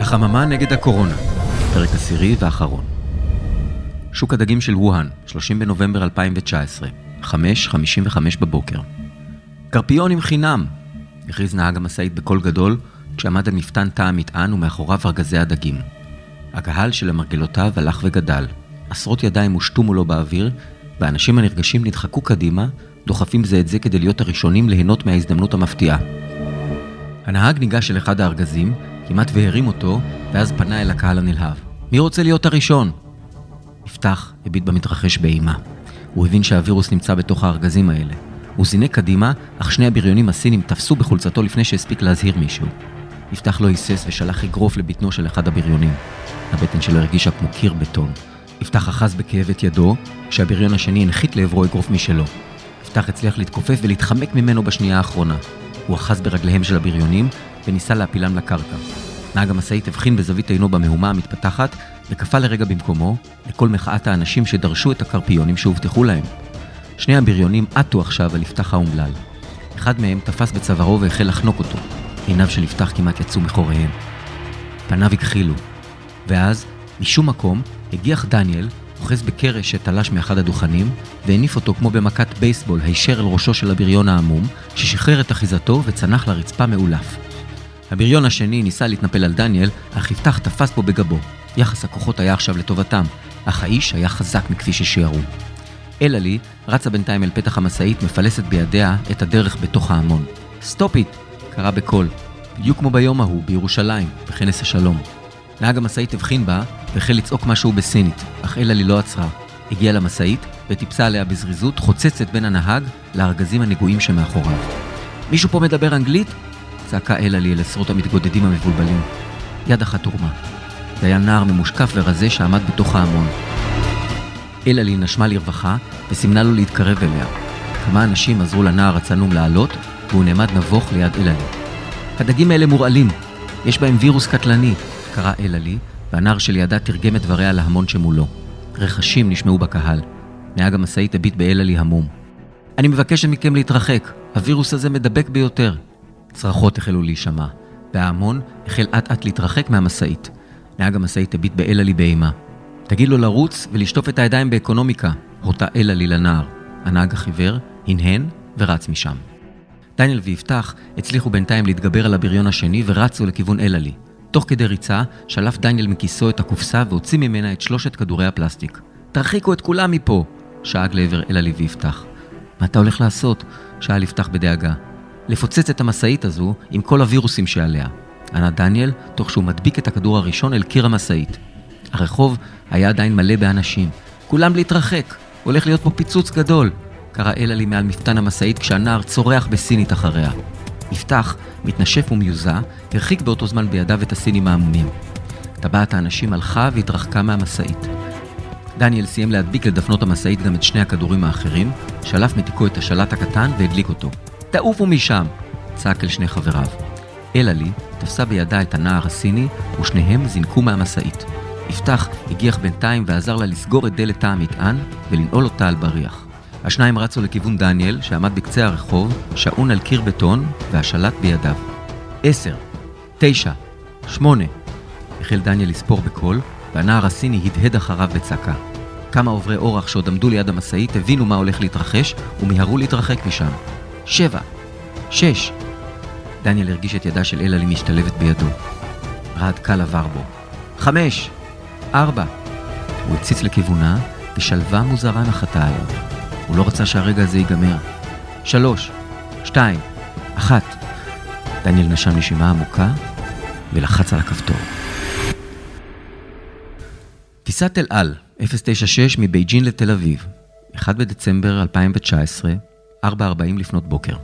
החממה נגד הקורונה, פרק עשירי ואחרון. שוק הדגים של ווהאן, 30 בנובמבר 2019, 5.55 בבוקר. קרפיון עם חינם! הכריז נהג המשאית בקול גדול, כשעמד על מפתן תא המטען ומאחוריו ארגזי הדגים. הקהל של המרגלותיו הלך וגדל. עשרות ידיים הושטו מולו באוויר, והאנשים הנרגשים נדחקו קדימה, דוחפים זה את זה כדי להיות הראשונים ליהנות מההזדמנות המפתיעה. הנהג ניגש אל אחד הארגזים, כמעט והרים אותו, ואז פנה אל הקהל הנלהב. מי רוצה להיות הראשון? יפתח הביט במתרחש באימה. הוא הבין שהווירוס נמצא בתוך הארגזים האלה. הוא זינק קדימה, אך שני הבריונים הסינים תפסו בחולצתו לפני שהספיק להזהיר מישהו. יפתח לא היסס ושלח אגרוף לבטנו של אחד הבריונים. הבטן שלו הרגישה כמו קיר בטון. יפתח אחז בכאב את ידו, כשהבריון השני הנחית לעברו אגרוף משלו. יפתח הצליח להתכופף ולהתחמק ממנו בשנייה האחרונה. הוא אחז ברגליהם של הבריונים וניסה להפילם לקרקע. נהג המשאית הבחין בזווית עינו במהומה המתפתחת וקפא לרגע במקומו לכל מחאת האנשים שדרשו את הקרפיונים שהובטחו להם. שני הבריונים עטו עכשיו על יפתח האומלל. אחד מהם תפס בצווארו והחל לחנוק אותו. עיניו של יפתח כמעט יצאו מחוריהם. פניו הכחילו. ואז, משום מקום, הגיח דניאל, אוחז בקרש שתלש מאחד הדוכנים, והניף אותו כמו במכת בייסבול הישר אל ראשו של הבריון העמום, ששחרר את אחיזתו וצנח לרצפה מעולף. הבריון השני ניסה להתנפל על דניאל, אך יפתח תפס בו בגבו. יחס הכוחות היה עכשיו לטובתם, אך האיש היה חזק מכפי ששיערו. אלעלי רצה בינתיים אל פתח המשאית, מפלסת בידיה את הדרך בתוך ההמון. Stop it! קרא בקול, בדיוק כמו ביום ההוא, בירושלים, בכנס השלום. נהג המשאית הבחין בה, והחל לצעוק משהו בסינית, אך אלעלי לא עצרה. הגיעה למשאית, וטיפסה עליה בזריזות, חוצצת בין הנהג לארגזים הנגועים שמאחוריו. מישהו פה מדבר אנגלית? צעקה אלעלי אל עשרות המתגודדים המבולבלים. יד אחת הורמה. זה היה נער ממושקף ורזה שעמד בתוך ההמון. אלעלי נשמה לרווחה וסימנה לו להתקרב אליה. כמה אנשים עזרו לנער הצנום לעלות, והוא נעמד נבוך ליד אלעלי. הדגים האלה מורעלים, יש בהם וירוס קטלני, קרא אלעלי, והנער שלידה תרגם את דבריה להמון שמולו. רכשים נשמעו בקהל. נהג המשאית הביט באלעלי המום. אני מבקשת מכם להתרחק, הווירוס הזה מדבק ביותר. צרחות החלו להישמע, וההמון החל אט אט להתרחק מהמשאית. נהג המשאית הביט באלעלי באימה. תגיד לו לרוץ ולשטוף את הידיים באקונומיקה, הורתה אלעלי לנער. הנהג החיוור הנהן ורץ משם. דניאל ויפתח הצליחו בינתיים להתגבר על הבריון השני ורצו לכיוון אלעלי. תוך כדי ריצה, שלף דניאל מכיסו את הקופסה והוציא ממנה את שלושת כדורי הפלסטיק. תרחיקו את כולם מפה! שאג לעבר אלעלי ויפתח. מה אתה הולך לעשות? שאל יפתח בדאגה. לפוצץ את המשאית הזו עם כל הווירוסים שעליה. ענה דניאל, תוך שהוא מדביק את הכדור הראשון אל קיר המשאית. הרחוב היה עדיין מלא באנשים. כולם להתרחק, הולך להיות פה פיצוץ גדול, קרא אלעלי מעל מפתן המשאית כשהנער צורח בסינית אחריה. יפתח, מתנשף ומיוזע, הרחיק באותו זמן בידיו את הסינים העמומים. טבעת האנשים הלכה והתרחקה מהמשאית. דניאל סיים להדביק לדפנות המשאית גם את שני הכדורים האחרים, שלף מתיקו את השלט הקטן והדליק אותו. תעופו משם! צעק אל שני חבריו. אלעלי תפסה בידה את הנער הסיני, ושניהם זינקו מהמשאית. יפתח הגיח בינתיים ועזר לה לסגור את דלת תא המטען ולנעול אותה על בריח. השניים רצו לכיוון דניאל, שעמד בקצה הרחוב, שעון על קיר בטון, והשלט בידיו. עשר, תשע, שמונה. החל דניאל לספור בקול, והנער הסיני הדהד אחריו בצעקה. כמה עוברי אורח שעוד עמדו ליד המשאית הבינו מה הולך להתרחש, ומיהרו להתרחק משם. שבע, שש. דניאל הרגיש את ידה של אלעלי משתלבת בידו. רעד קל עבר בו. חמש, ארבע. הוא הציץ לכיוונה, ושלווה מוזרה נחתה עליו. הוא לא רצה שהרגע הזה ייגמר. שלוש, שתיים, אחת. דניאל נשם נשימה עמוקה ולחץ על הכפתור. טיסת אל על, 096 מבייג'ין לתל אביב, 1 בדצמבר 2019, 4.40 לפנות בוקר.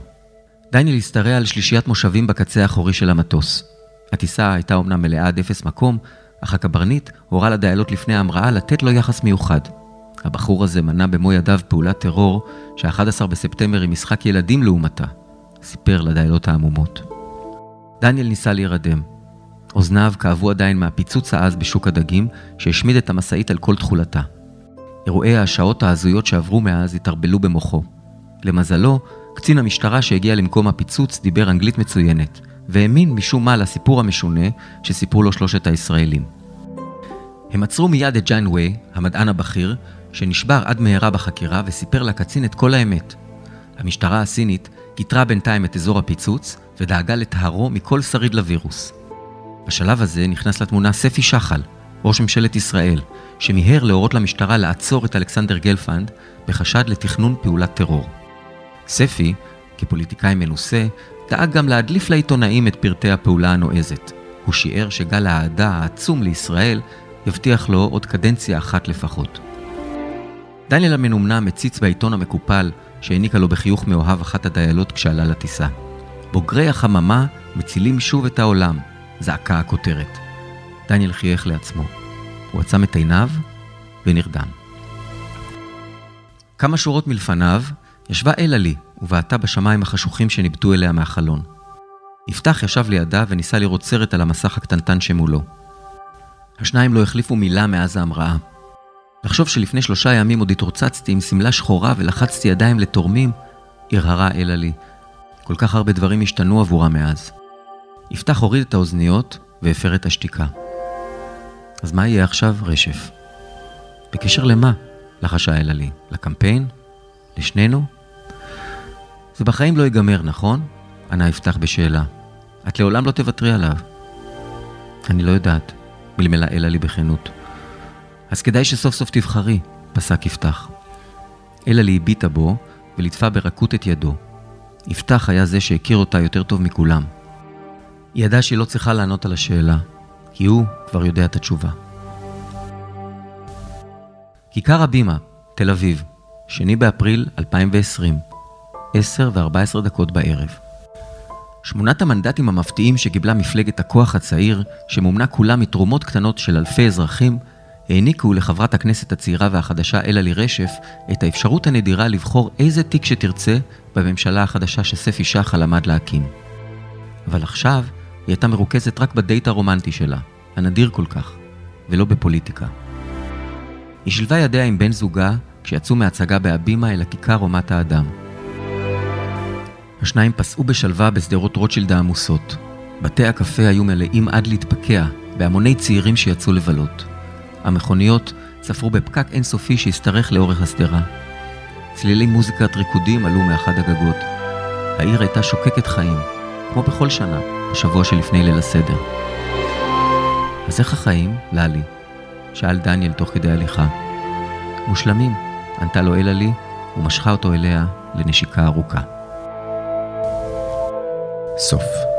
דניאל השתרע על שלישיית מושבים בקצה האחורי של המטוס. הטיסה הייתה אומנם מלאה עד אפס מקום, אך הקברניט הורה לדיילות לפני ההמראה לתת לו יחס מיוחד. הבחור הזה מנע במו ידיו פעולת טרור שה-11 בספטמבר היא משחק ילדים לעומתה, סיפר לדיילות העמומות. דניאל ניסה להירדם. אוזניו כאבו עדיין מהפיצוץ העז בשוק הדגים שהשמיד את המשאית על כל תכולתה. אירועי השעות ההזויות שעברו מאז התערבלו במוחו. למזלו, קצין המשטרה שהגיע למקום הפיצוץ דיבר אנגלית מצוינת, והאמין משום מה לסיפור המשונה שסיפרו לו שלושת הישראלים. הם עצרו מיד את ג'יין ווי, המדען הבכיר, שנשבר עד מהרה בחקירה וסיפר לקצין את כל האמת. המשטרה הסינית גיתרה בינתיים את אזור הפיצוץ ודאגה לטהרו מכל שריד לווירוס. בשלב הזה נכנס לתמונה ספי שחל, ראש ממשלת ישראל, שמיהר להורות למשטרה לעצור את אלכסנדר גלפנד בחשד לתכנון פעולת טרור. ספי, כפוליטיקאי מנוסה, דאג גם להדליף לעיתונאים את פרטי הפעולה הנועזת. הוא שיער שגל האהדה העצום לישראל יבטיח לו עוד קדנציה אחת לפחות. דניאל המנומנם מציץ בעיתון המקופל שהעניקה לו בחיוך מאוהב אחת הדיילות כשעלה לטיסה. בוגרי החממה מצילים שוב את העולם, זעקה הכותרת. דניאל חייך לעצמו. הוא עצם את עיניו ונרדם. כמה שורות מלפניו ישבה אלעלי ובעטה בשמיים החשוכים שניבטו אליה מהחלון. יפתח ישב לידה וניסה לראות סרט על המסך הקטנטן שמולו. השניים לא החליפו מילה מאז ההמראה. לחשוב שלפני שלושה ימים עוד התרוצצתי עם שמלה שחורה ולחצתי ידיים לתורמים, הרהרה אלעלי. כל כך הרבה דברים השתנו עבורה מאז. יפתח הוריד את האוזניות והפר את השתיקה. אז מה יהיה עכשיו, רשף? בקשר למה? לחשה אלעלי. לקמפיין? לשנינו? זה בחיים לא ייגמר, נכון? ענה יפתח בשאלה. את לעולם לא תוותרי עליו. אני לא יודעת, מלמלה אלעלי בכנות. אז כדאי שסוף סוף תבחרי, פסק יפתח. אלעלי הביטה בו וליטפה ברכות את ידו. יפתח היה זה שהכיר אותה יותר טוב מכולם. היא ידעה שהיא לא צריכה לענות על השאלה, כי הוא כבר יודע את התשובה. כיכר הבימה, תל אביב, 2 באפריל 2020, 10 ו-14 דקות בערב. שמונת המנדטים המפתיעים שקיבלה מפלגת הכוח הצעיר, שמומנה כולה מתרומות קטנות של אלפי אזרחים, העניקו לחברת הכנסת הצעירה והחדשה אלעלי רשף את האפשרות הנדירה לבחור איזה תיק שתרצה בממשלה החדשה שספי שחל עמד להקים. אבל עכשיו היא הייתה מרוכזת רק בדייט הרומנטי שלה, הנדיר כל כך, ולא בפוליטיקה. היא שילבה ידיה עם בן זוגה כשיצאו מהצגה בהבימה אל הכיכר רומת האדם. השניים פסעו בשלווה בשדרות רוטשילד העמוסות. בתי הקפה היו מלאים עד להתפקע בהמוני צעירים שיצאו לבלות. המכוניות צפרו בפקק אינסופי שהשתרך לאורך השדרה. צלילי מוזיקת ריקודים עלו מאחד הגגות. העיר הייתה שוקקת חיים, כמו בכל שנה, בשבוע שלפני ליל הסדר. אז איך החיים, ללי? שאל דניאל תוך כדי הליכה. מושלמים, ענתה לו אלה לי, ומשכה אותו אליה לנשיקה ארוכה. סוף.